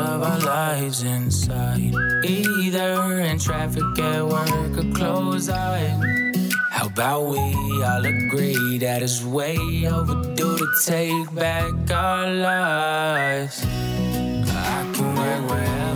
of our lives inside. Either in traffic at work or close eyes. How about we all agree that it's way overdue to take back our lives? I can work wherever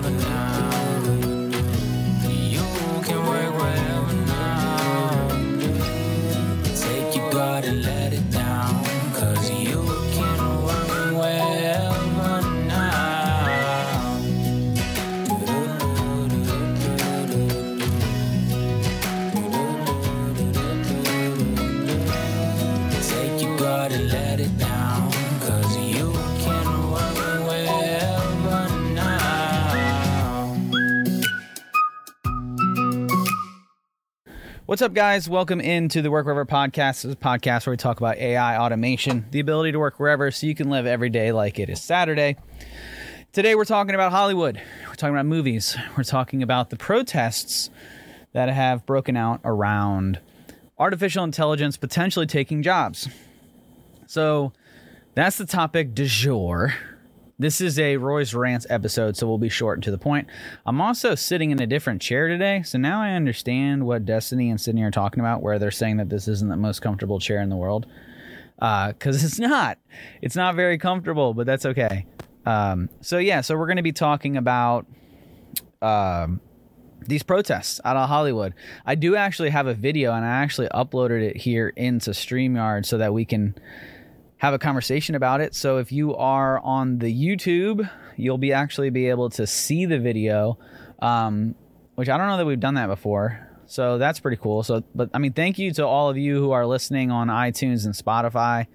What's up, guys? Welcome into the Work Wherever podcast. This is a podcast where we talk about AI automation, the ability to work wherever so you can live every day like it is Saturday. Today, we're talking about Hollywood. We're talking about movies. We're talking about the protests that have broken out around artificial intelligence potentially taking jobs. So, that's the topic du jour. This is a Roy's Rants episode, so we'll be short and to the point. I'm also sitting in a different chair today, so now I understand what Destiny and Sydney are talking about, where they're saying that this isn't the most comfortable chair in the world. Because it's not. It's not very comfortable, but that's okay. Um, so, yeah, so we're going to be talking about um, these protests out of Hollywood. I do actually have a video, and I actually uploaded it here into StreamYard so that we can have a conversation about it. So if you are on the YouTube, you'll be actually be able to see the video, um, which I don't know that we've done that before. So that's pretty cool. So, but I mean, thank you to all of you who are listening on iTunes and Spotify.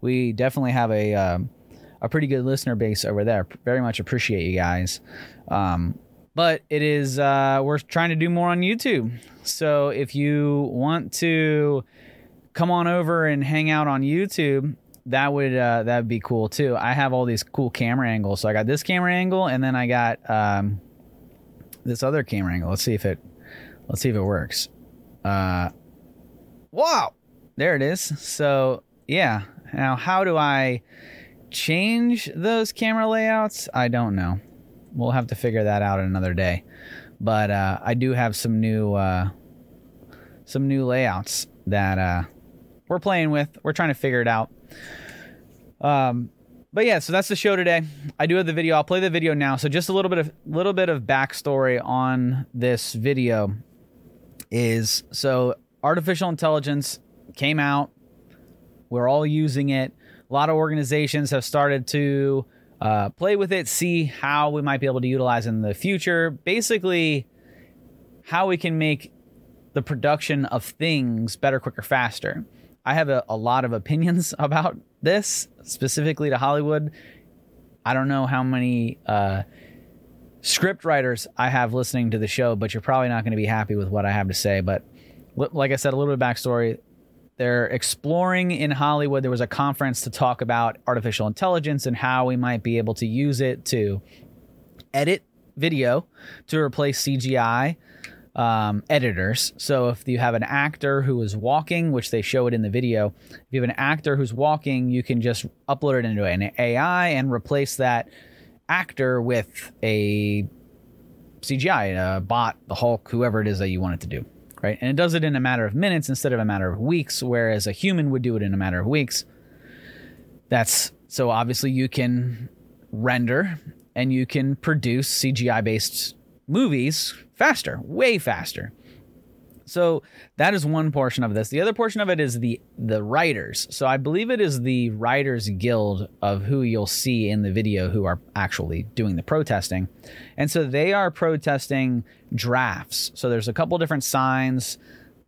We definitely have a um, a pretty good listener base over there. Very much appreciate you guys. Um, but it is uh, we're trying to do more on YouTube. So if you want to come on over and hang out on YouTube, that would uh, that would be cool too. I have all these cool camera angles. So I got this camera angle, and then I got um, this other camera angle. Let's see if it let's see if it works. Uh, wow, there it is. So yeah. Now how do I change those camera layouts? I don't know. We'll have to figure that out another day. But uh, I do have some new uh, some new layouts that uh, we're playing with. We're trying to figure it out. Um, but yeah, so that's the show today. I do have the video. I'll play the video now. So just a little bit of little bit of backstory on this video is so artificial intelligence came out. We're all using it. A lot of organizations have started to uh, play with it, see how we might be able to utilize in the future. Basically, how we can make the production of things better, quicker, faster. I have a, a lot of opinions about this, specifically to Hollywood. I don't know how many uh, script writers I have listening to the show, but you're probably not going to be happy with what I have to say. But li- like I said, a little bit of backstory. They're exploring in Hollywood. There was a conference to talk about artificial intelligence and how we might be able to use it to edit video to replace CGI um, editors. So if you have an actor who is walking, which they show it in the video, if you have an actor who's walking, you can just upload it into an AI and replace that actor with a CGI, a bot, the Hulk, whoever it is that you want it to do. Right. And it does it in a matter of minutes instead of a matter of weeks, whereas a human would do it in a matter of weeks. That's so obviously you can render and you can produce CGI based movies faster, way faster. So that is one portion of this. The other portion of it is the the writers. So I believe it is the writers guild of who you'll see in the video who are actually doing the protesting. And so they are protesting drafts. So there's a couple different signs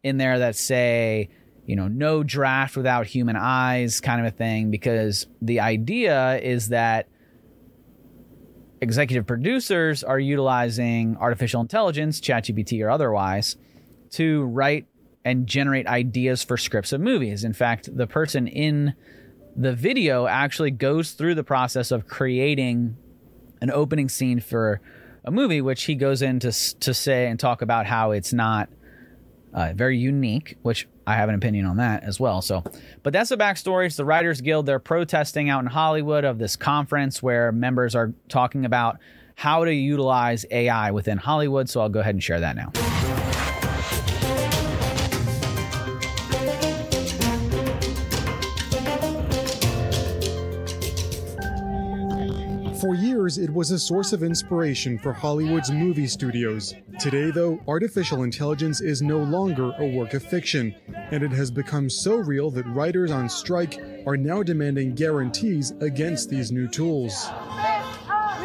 in there that say, you know, no draft without human eyes kind of a thing because the idea is that executive producers are utilizing artificial intelligence, ChatGPT or otherwise, to write and generate ideas for scripts of movies. In fact, the person in the video actually goes through the process of creating an opening scene for a movie, which he goes in to, to say and talk about how it's not uh, very unique, which I have an opinion on that as well. So, but that's the backstory. It's the Writers Guild. They're protesting out in Hollywood of this conference where members are talking about how to utilize AI within Hollywood. So I'll go ahead and share that now. For years, it was a source of inspiration for Hollywood's movie studios. Today, though, artificial intelligence is no longer a work of fiction, and it has become so real that writers on strike are now demanding guarantees against these new tools.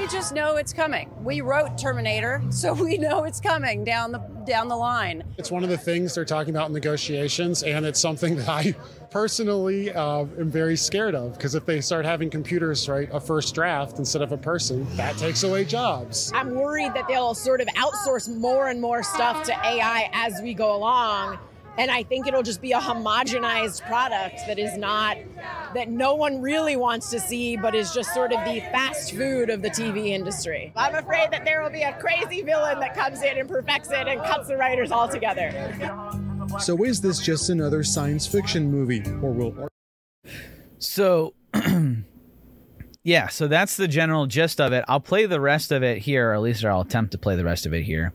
We just know it's coming. We wrote Terminator, so we know it's coming down the down the line. It's one of the things they're talking about in negotiations, and it's something that I personally uh, am very scared of because if they start having computers write a first draft instead of a person, that takes away jobs. I'm worried that they'll sort of outsource more and more stuff to AI as we go along. And I think it'll just be a homogenized product that is not, that no one really wants to see, but is just sort of the fast food of the TV industry. I'm afraid that there will be a crazy villain that comes in and perfects it and cuts the writers all together. So, is this just another science fiction movie, or will. So, yeah, so that's the general gist of it. I'll play the rest of it here, or at least I'll attempt to play the rest of it here.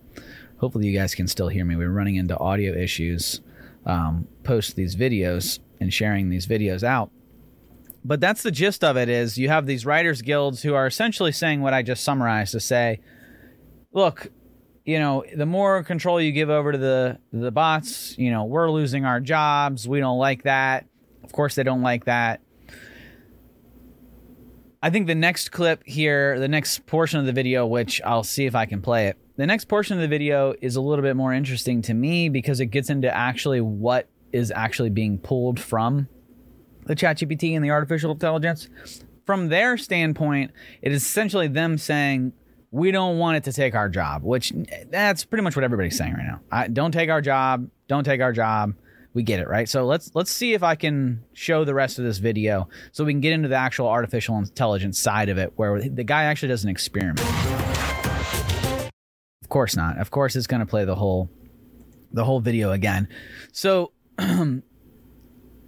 Hopefully, you guys can still hear me. We're running into audio issues um, post these videos and sharing these videos out. But that's the gist of it is you have these writers guilds who are essentially saying what I just summarized to say, look, you know, the more control you give over to the the bots, you know, we're losing our jobs. We don't like that. Of course they don't like that. I think the next clip here, the next portion of the video, which I'll see if I can play it. The next portion of the video is a little bit more interesting to me because it gets into actually what is actually being pulled from the ChatGPT and the artificial intelligence. From their standpoint, it is essentially them saying, we don't want it to take our job, which that's pretty much what everybody's saying right now. I, don't take our job. Don't take our job we get it right so let's let's see if i can show the rest of this video so we can get into the actual artificial intelligence side of it where the guy actually does an experiment course not. Of course it's going to play the whole the whole video again. So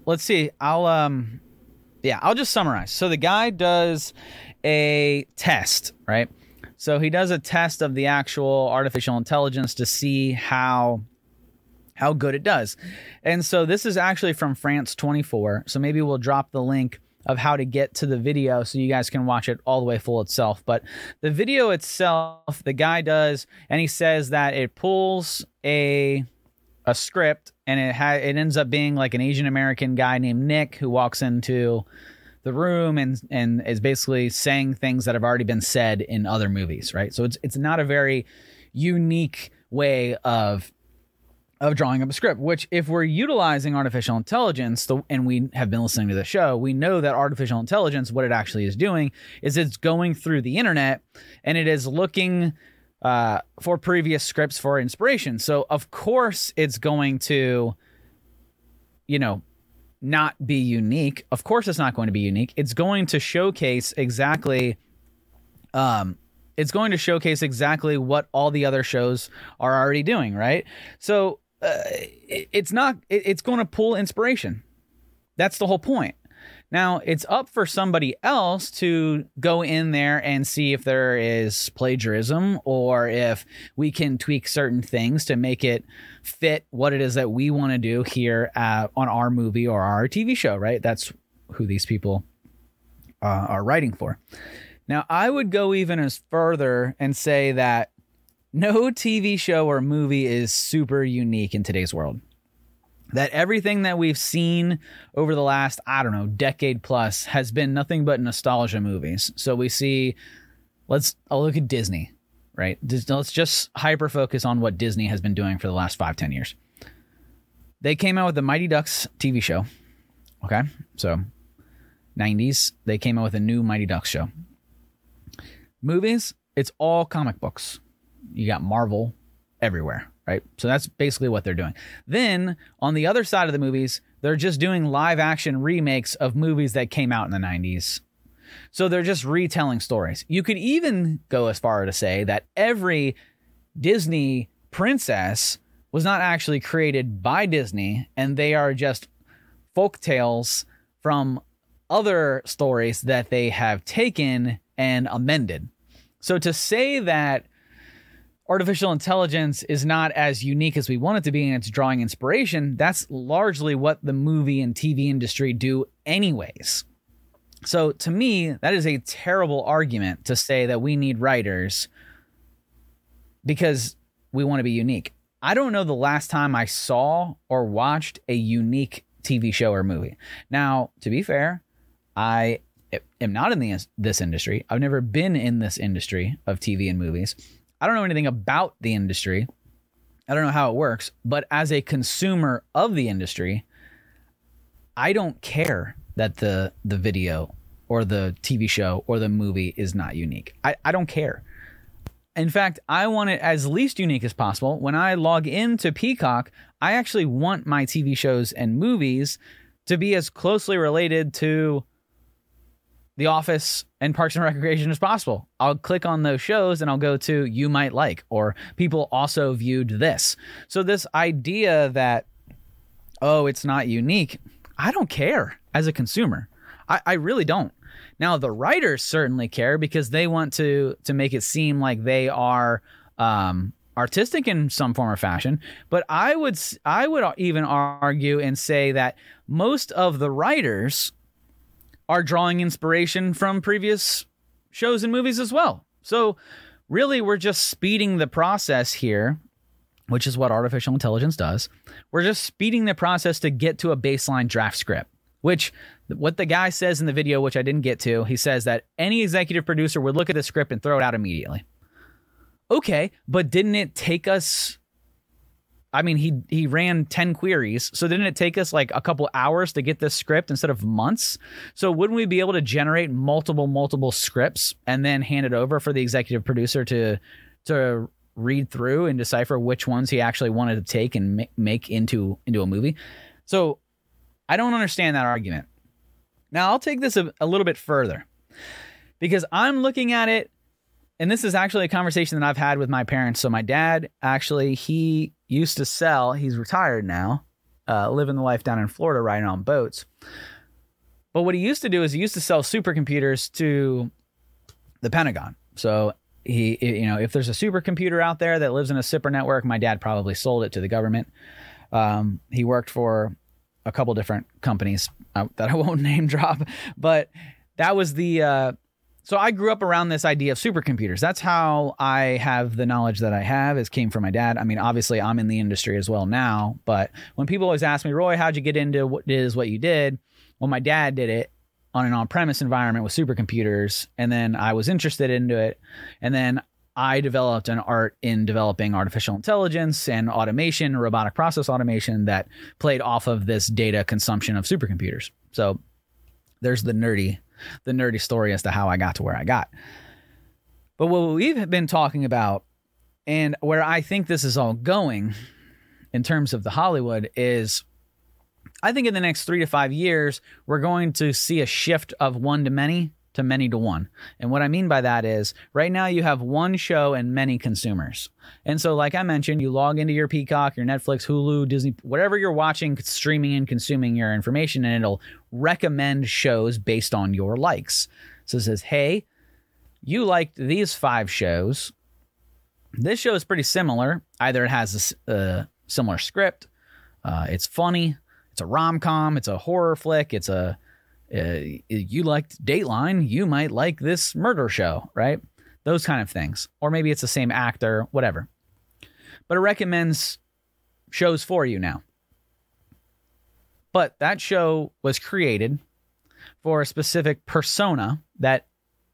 let's see. I'll um yeah i'll just summarize. So the guy does a test right? So he does a test of the actual artificial intelligence to see how how good it does. And so this is actually from France 24. So maybe we'll drop the link of how to get to the video so you guys can watch it all the way full itself. But the video itself, the guy does, and he says that it pulls a a script and it ha- it ends up being like an Asian American guy named Nick who walks into the room and and is basically saying things that have already been said in other movies, right? So it's it's not a very unique way of of drawing up a script, which if we're utilizing artificial intelligence, the, and we have been listening to the show, we know that artificial intelligence, what it actually is doing is it's going through the internet and it is looking uh, for previous scripts for inspiration. So of course it's going to, you know, not be unique. Of course it's not going to be unique. It's going to showcase exactly um it's going to showcase exactly what all the other shows are already doing, right? So uh, it's not it, it's going to pull inspiration. That's the whole point. Now it's up for somebody else to go in there and see if there is plagiarism or if we can tweak certain things to make it fit what it is that we want to do here uh, on our movie or our tv show right? That's who these people uh, are writing for. Now i would go even as further and say that no TV show or movie is super unique in today's world. That everything that we've seen over the last, I don't know, decade plus has been nothing but nostalgia movies. So we see, let's, I'll look at Disney, right? Let's just hyper focus on what Disney has been doing for the last five, ten years. They came out with the Mighty Ducks TV show. Okay. So 90s, they came out with a new Mighty Ducks show. Movies, it's all comic books you got Marvel everywhere, right? So that's basically what they're doing. Then on the other side of the movies, they're just doing live action remakes of movies that came out in the 90s. So they're just retelling stories. You could even go as far to say that every Disney princess was not actually created by Disney and they are just folk tales from other stories that they have taken and amended. So to say that artificial intelligence is not as unique as we want it to be and it's drawing inspiration, that's largely what the movie and TV industry do, anyways. So to me, that is a terrible argument to say that we need writers because we want to be unique. I don't know the last time I saw or watched a unique TV show or movie. Now, to be fair, I am not in the, this industry. I've never been in this industry of TV and movies. I don't know anything about the industry. I don't know how it works, but as a consumer of the industry, I don't care that the the video or the TV show or the movie is not unique. I, I don't care. In fact, I want it as least unique as possible. When I log into Peacock, I actually want my TV shows and movies to be as closely related to the Office and Parks and Recreation as possible. I'll click on those shows and I'll go to you might like or people also viewed this. So this idea that oh it's not unique, I don't care as a consumer. I, I really don't. Now the writers certainly care because they want to to make it seem like they are um, artistic in some form or fashion. But I would I would even argue and say that most of the writers are drawing inspiration from previous shows and movies as well. So, really, we're just speeding the process here, which is what artificial intelligence does. We're just speeding the process to get to a baseline draft script, which what the guy says in the video, which I didn't get to, he says that any executive producer would look at the script and throw it out immediately. Okay, but didn't it take us I mean, he he ran 10 queries. So didn't it take us like a couple hours to get this script instead of months? So wouldn't we be able to generate multiple multiple scripts and then hand it over for the executive producer to to read through and decipher which ones he actually wanted to take and make into into a movie? So I don't understand that argument. Now, I'll take this a, a little bit further because I'm looking at it and this is actually a conversation that I've had with my parents. So my dad actually he used to sell. He's retired now, uh, living the life down in Florida, riding on boats. But what he used to do is he used to sell supercomputers to the Pentagon. So he, you know, if there's a supercomputer out there that lives in a SIPR network, my dad probably sold it to the government. Um, he worked for a couple different companies uh, that I won't name drop, but that was the uh, so I grew up around this idea of supercomputers. That's how I have the knowledge that I have is came from my dad. I mean, obviously I'm in the industry as well now, but when people always ask me, Roy, how'd you get into what is what you did? Well, my dad did it on an on-premise environment with supercomputers, and then I was interested into it, and then I developed an art in developing artificial intelligence and automation, robotic process automation that played off of this data consumption of supercomputers. So there's the nerdy the nerdy story as to how I got to where I got. But what we've been talking about and where I think this is all going in terms of the Hollywood is I think in the next three to five years, we're going to see a shift of one to many to many to one. And what I mean by that is right now you have one show and many consumers. And so, like I mentioned, you log into your Peacock, your Netflix, Hulu, Disney, whatever you're watching, streaming, and consuming your information, and it'll recommend shows based on your likes. So it says, hey, you liked these five shows. This show is pretty similar. Either it has a, a similar script, uh, it's funny, it's a rom com, it's a horror flick, it's a uh, you liked Dateline, you might like this murder show, right? Those kind of things. Or maybe it's the same actor, whatever. But it recommends shows for you now. But that show was created for a specific persona that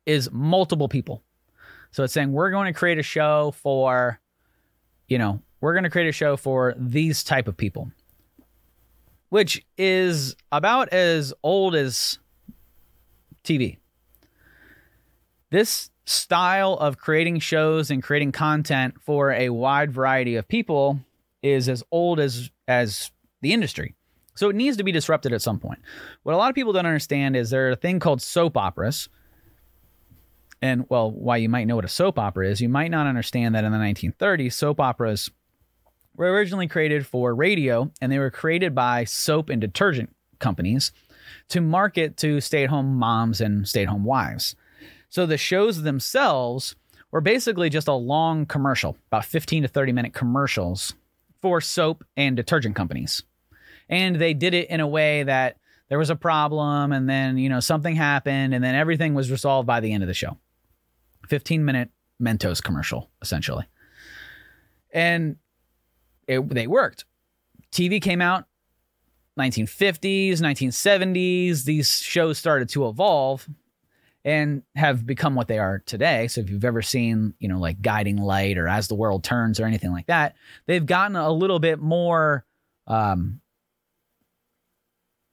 is multiple people. So it's saying we're going to create a show for, you know, we're going to create a show for these type of people which is about as old as TV. This style of creating shows and creating content for a wide variety of people is as old as as the industry. So it needs to be disrupted at some point. What a lot of people don't understand is there's a thing called soap operas. And well, why you might know what a soap opera is, you might not understand that in the 1930s, soap operas were originally created for radio and they were created by soap and detergent companies to market to stay at home moms and stay at home wives. So the shows themselves were basically just a long commercial, about 15 to 30 minute commercials for soap and detergent companies. And they did it in a way that there was a problem and then, you know, something happened and then everything was resolved by the end of the show. 15 minute Mentos commercial, essentially. And it, they worked. TV came out 1950s, 1970s. These shows started to evolve and have become what they are today. So if you've ever seen, you know, like Guiding Light or As the World Turns or anything like that, they've gotten a little bit more um,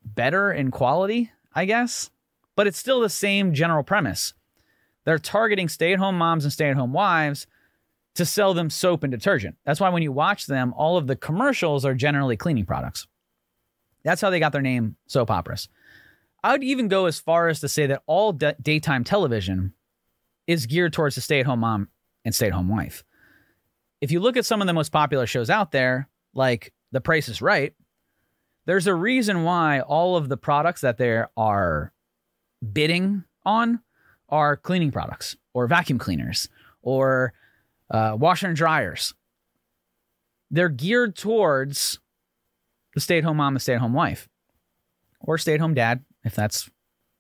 better in quality, I guess. But it's still the same general premise. They're targeting stay-at-home moms and stay-at-home wives to sell them soap and detergent. That's why when you watch them, all of the commercials are generally cleaning products. That's how they got their name, soap operas. I would even go as far as to say that all daytime television is geared towards the stay at home mom and stay at home wife. If you look at some of the most popular shows out there, like The Price is Right, there's a reason why all of the products that they are bidding on are cleaning products or vacuum cleaners or uh, washer and dryers. They're geared towards the stay at home mom the stay at home wife or stay at home dad if that's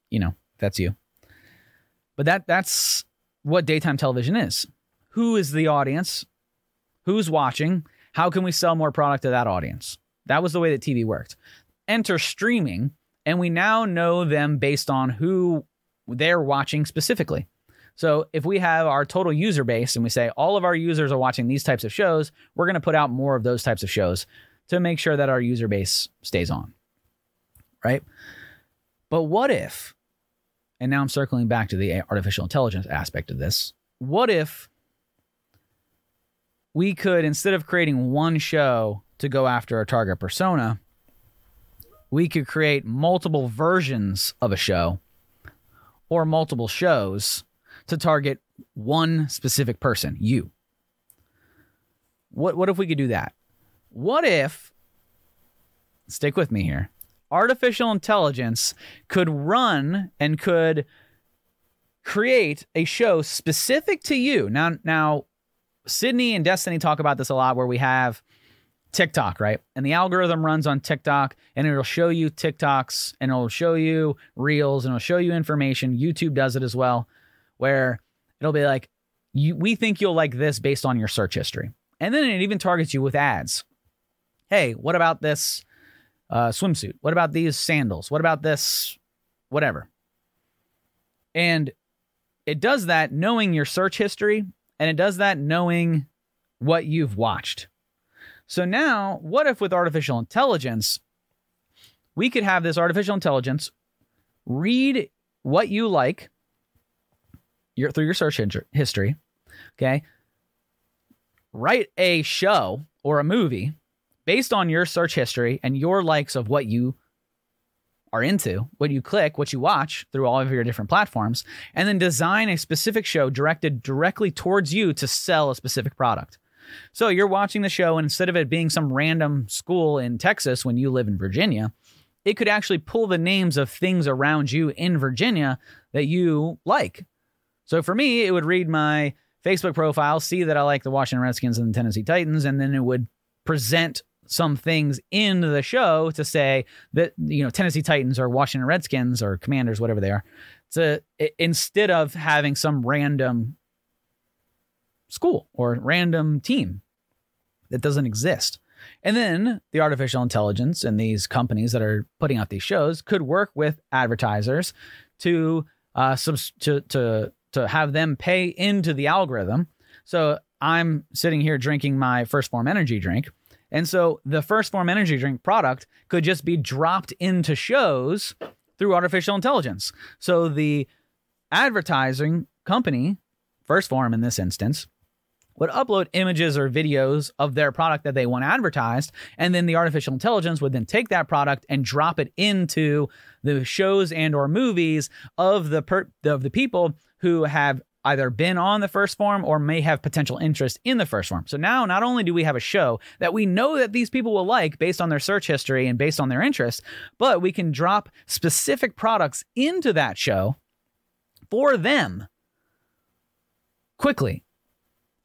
you know that's you. But that that's what daytime television is. Who is the audience? Who's watching? How can we sell more product to that audience? That was the way that tv worked. Enter streaming and we now know them based on who they're watching specifically so if we have our total user base and we say all of our users are watching these types of shows we're going to put out more of those types of shows to make sure that our user base stays on right? But what if, and now I'm circling back to the artificial intelligence aspect of this, what if we could, instead of creating one show to go after a target persona, we could create multiple versions of a show or multiple shows to target one specific person, you. What what if we could do that? What if stick with me here artificial intelligence could run and could create a show specific to you. Now, now, Sydney and Destiny talk about this a lot, where we have TikTok, right? And the algorithm runs on TikTok, and it'll show you TikToks, and it'll show you reels, and it'll show you information. YouTube does it as well, where it'll be like, you, we think you'll like this based on your search history, and then it even targets you with ads. Hey, what about this? uh, swimsuit? What about these sandals? What about this? Whatever. And it does that knowing your search history, and it does that knowing what you've watched. So now, what if with artificial intelligence, we could have this artificial intelligence read what you like your, through your search history, okay? Write a show or a movie based on your search history and your likes of what you are into, what you click, what you watch through all of your different platforms, and then design a specific show directed directly towards you to sell a specific product. So you're watching the show, and instead of it being some random school in Texas when you live in Virginia, it could actually pull the names of things around you in Virginia that you like. So for me, it would read my Facebook profile, see that I like the Washington Redskins and the Tennessee Titans, and then it would present some things in the show to say that you know Tennessee Titans or Washington Redskins or Commanders, whatever they are. To instead of having some random school or random team that doesn't exist. And then the artificial intelligence and these companies that are putting out these shows could work with advertisers to uh, subs- to to to have them pay into the algorithm. So I'm sitting here drinking my 1st Phorm energy drink and so the 1st Phorm energy drink product could just be dropped into shows through artificial intelligence. So the advertising company, 1st Phorm in this instance, would upload images or videos of their product that they want advertised and then the artificial intelligence would then take that product and drop it into the shows and or movies of the per- of the people who have either been on the 1st Phorm or may have potential interest in the 1st Phorm. So now not only do we have a show that we know that these people will like based on their search history and based on their interests, but we can drop specific products into that show for them quickly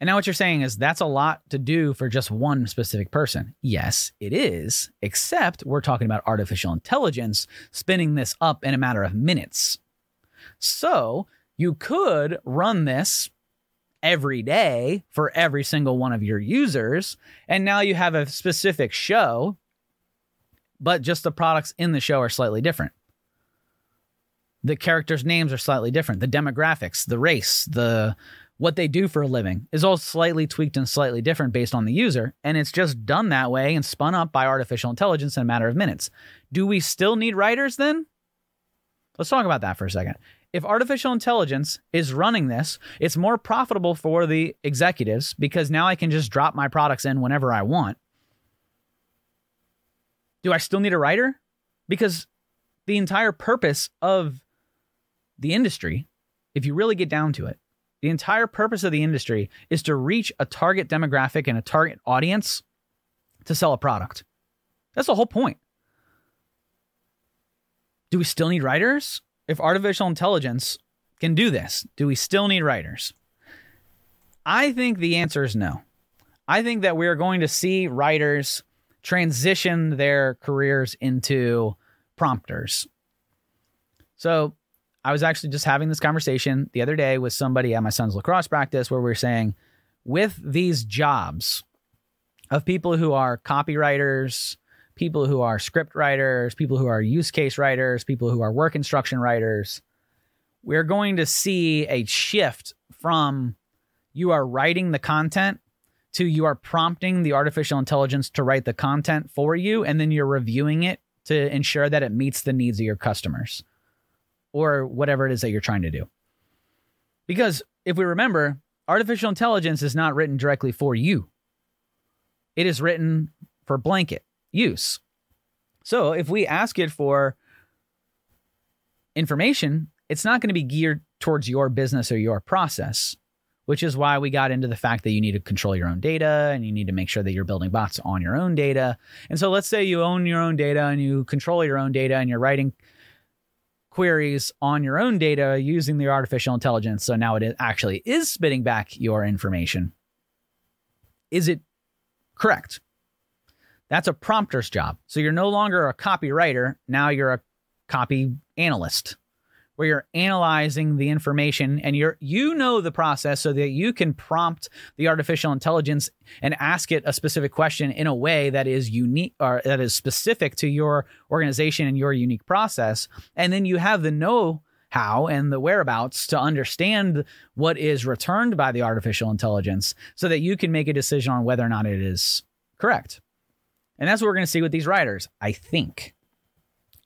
And now what you're saying is that's a lot to do for just one specific person. Yes, it is, except we're talking about artificial intelligence spinning this up in a matter of minutes. So you could run this every day for every single one of your users. And now you have a specific show, but just the products in the show are slightly different. The characters' names are slightly different. The demographics, the race, the what they do for a living is all slightly tweaked and slightly different based on the user. And it's just done that way and spun up by artificial intelligence in a matter of minutes. Do we still need writers then? Let's talk about that for a second. If artificial intelligence is running this, it's more profitable for the executives because now I can just drop my products in whenever I want. Do I still need a writer? Because the entire purpose of the industry, if you really get down to it, the entire purpose of the industry is to reach a target demographic and a target audience to sell a product. That's the whole point. Do we still need writers? If artificial intelligence can do this, do we still need writers? I think the answer is no. I think that we're going to see writers transition their careers into prompters. So I was actually just having this conversation the other day with somebody at my son's lacrosse practice where we are saying, with these jobs of people who are copywriters, people who are script writers, people who are use case writers, people who are work instruction writers, we're going to see a shift from you are writing the content to you are prompting the artificial intelligence to write the content for you and then you're reviewing it to ensure that it meets the needs of your customers or whatever it is that you're trying to do. Because if we remember, artificial intelligence is not written directly for you, it is written for blanket use. So if we ask it for information, it's not going to be geared towards your business or your process, which is why we got into the fact that you need to control your own data and you need to make sure that you're building bots on your own data. And so let's say you own your own data and you control your own data and you're writing queries on your own data using the artificial intelligence. So now it actually is spitting back your information. Is it correct? That's a prompter's job. So you're no longer a copywriter. Now you're a copy analyst where you're analyzing the information and you're you know the process so that you can prompt the artificial intelligence and ask it a specific question in a way that is unique or that is specific to your organization and your unique process and then you have the know how and the whereabouts to understand what is returned by the artificial intelligence so that you can make a decision on whether or not it is correct. And that's what we're going to see with these writers, I think.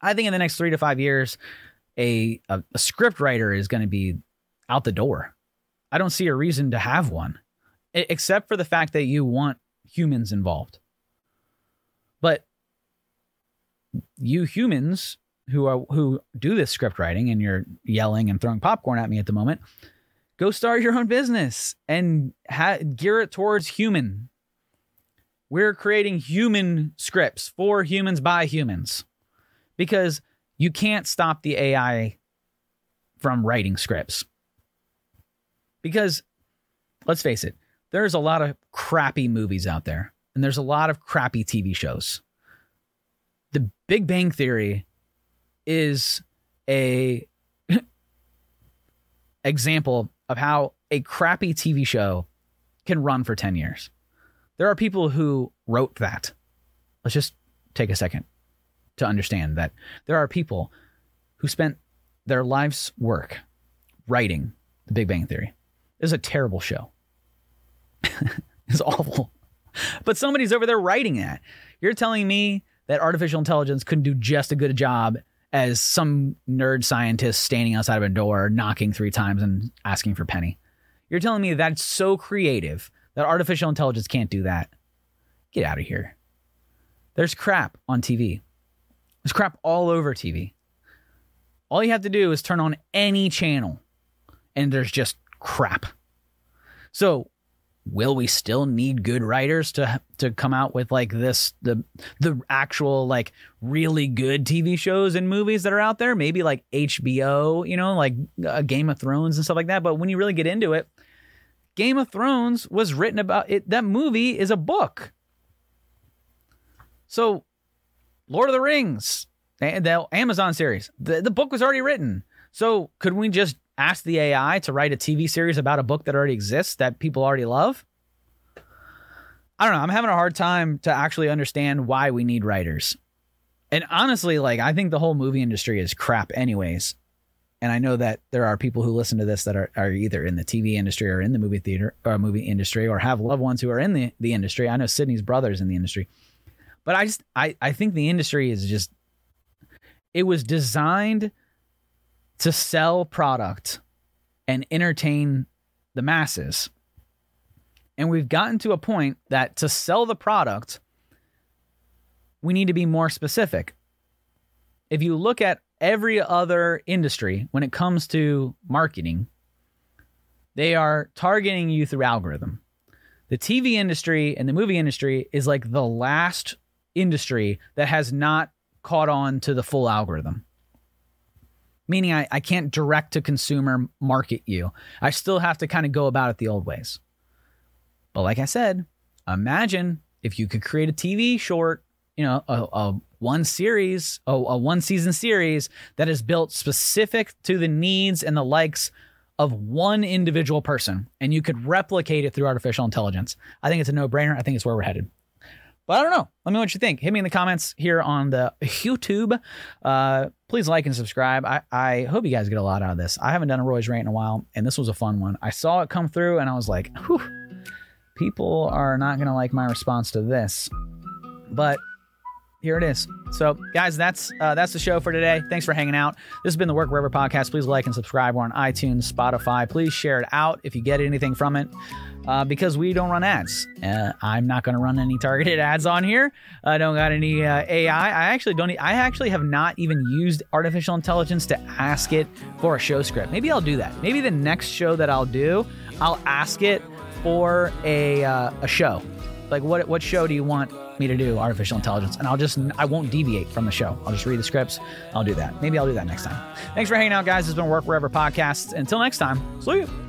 I think in the next three to five years, a, a, a script writer is going to be out the door. I don't see a reason to have one, except for the fact that you want humans involved. But you humans who are who do this script writing and you're yelling and throwing popcorn at me at the moment, go start your own business and ha- gear it towards human. We're creating human scripts for humans by humans because you can't stop the AI from writing scripts. Because let's face it, there's a lot of crappy movies out there, and there's a lot of crappy TV shows. The Big Bang Theory is a example of how a crappy TV show can run for 10 years. There are people who wrote that. Let's just take a second to understand that there are people who spent their life's work writing The Big Bang Theory. It's a terrible show. it's awful. But somebody's over there writing that. You're telling me that artificial intelligence couldn't do just a good a job as some nerd scientist standing outside of a door, knocking three times and asking for penny. You're telling me that's so creative that artificial intelligence can't do that. Get out of here. There's crap on TV. There's crap all over TV. All you have to do is turn on any channel and there's just crap. So, will we still need good writers to to come out with like this the the actual like really good TV shows and movies that are out there? Maybe like HBO, you know, like a Game of Thrones and stuff like that, but when you really get into it, Game of Thrones was written about it. That movie is a book. So, Lord of the Rings, the Amazon series, the, the book was already written. So, could we just ask the AI to write a TV series about a book that already exists that people already love? I don't know. I'm having a hard time to actually understand why we need writers. And honestly, like, I think the whole movie industry is crap, anyways. And I know that there are people who listen to this that are, are either in the TV industry or in the movie theater or movie industry or have loved ones who are in the, the industry. I know Sydney's brother's in the industry. But I just I, I think the industry is just it was designed to sell product and entertain the masses. And we've gotten to a point that to sell the product, we need to be more specific. If you look at every other industry when it comes to marketing, they are targeting you through algorithm. The TV industry and the movie industry is like the last industry that has not caught on to the full algorithm. Meaning, I, I can't direct to consumer market you. I still have to kind of go about it the old ways. But like I said, imagine if you could create a TV short, you know, a, a one series, a, a one season series that is built specific to the needs and the likes of one individual person, and you could replicate it through artificial intelligence. I think it's a no brainer. I think it's where we're headed. But I don't know. Let me know what you think. Hit me in the comments here on the YouTube. Uh, please like and subscribe. I, I hope you guys get a lot out of this. I haven't done a Roy's rant in a while, and this was a fun one. I saw it come through, and I was like, whew, people are not going to like my response to this. But here it is. So, guys, that's uh, that's the show for today. Thanks for hanging out. This has been the Work Wherever podcast. Please like and subscribe. We're on iTunes, Spotify. Please share it out if you get anything from it uh, because we don't run ads. Uh, I'm not going to run any targeted ads on here. I don't got any uh, AI. I actually don't. I actually have not even used artificial intelligence to ask it for a show script. Maybe I'll do that. Maybe the next show that I'll do, I'll ask it for a uh, a show. Like what what show do you want me to do artificial intelligence? And I'll just I won't deviate from the show. I'll just read the scripts. I'll do that. Maybe I'll do that next time. Thanks for hanging out, guys. It's been Work Wherever Podcasts. Until next time, see you.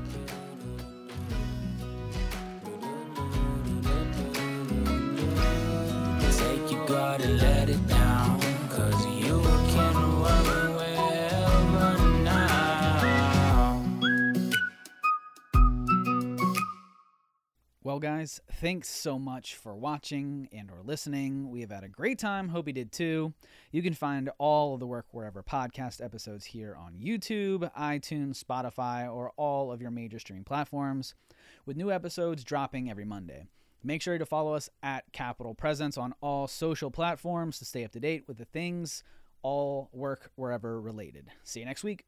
Well, guys, thanks so much for watching and or listening. We have had a great time. Hope you did too. You can find all of the Work Wherever podcast episodes here on YouTube, iTunes, Spotify, or all of your major streaming platforms, with new episodes dropping every Monday. Make sure to follow us at Capital Presence on all social platforms to stay up to date with the things all work wherever related. See you next week.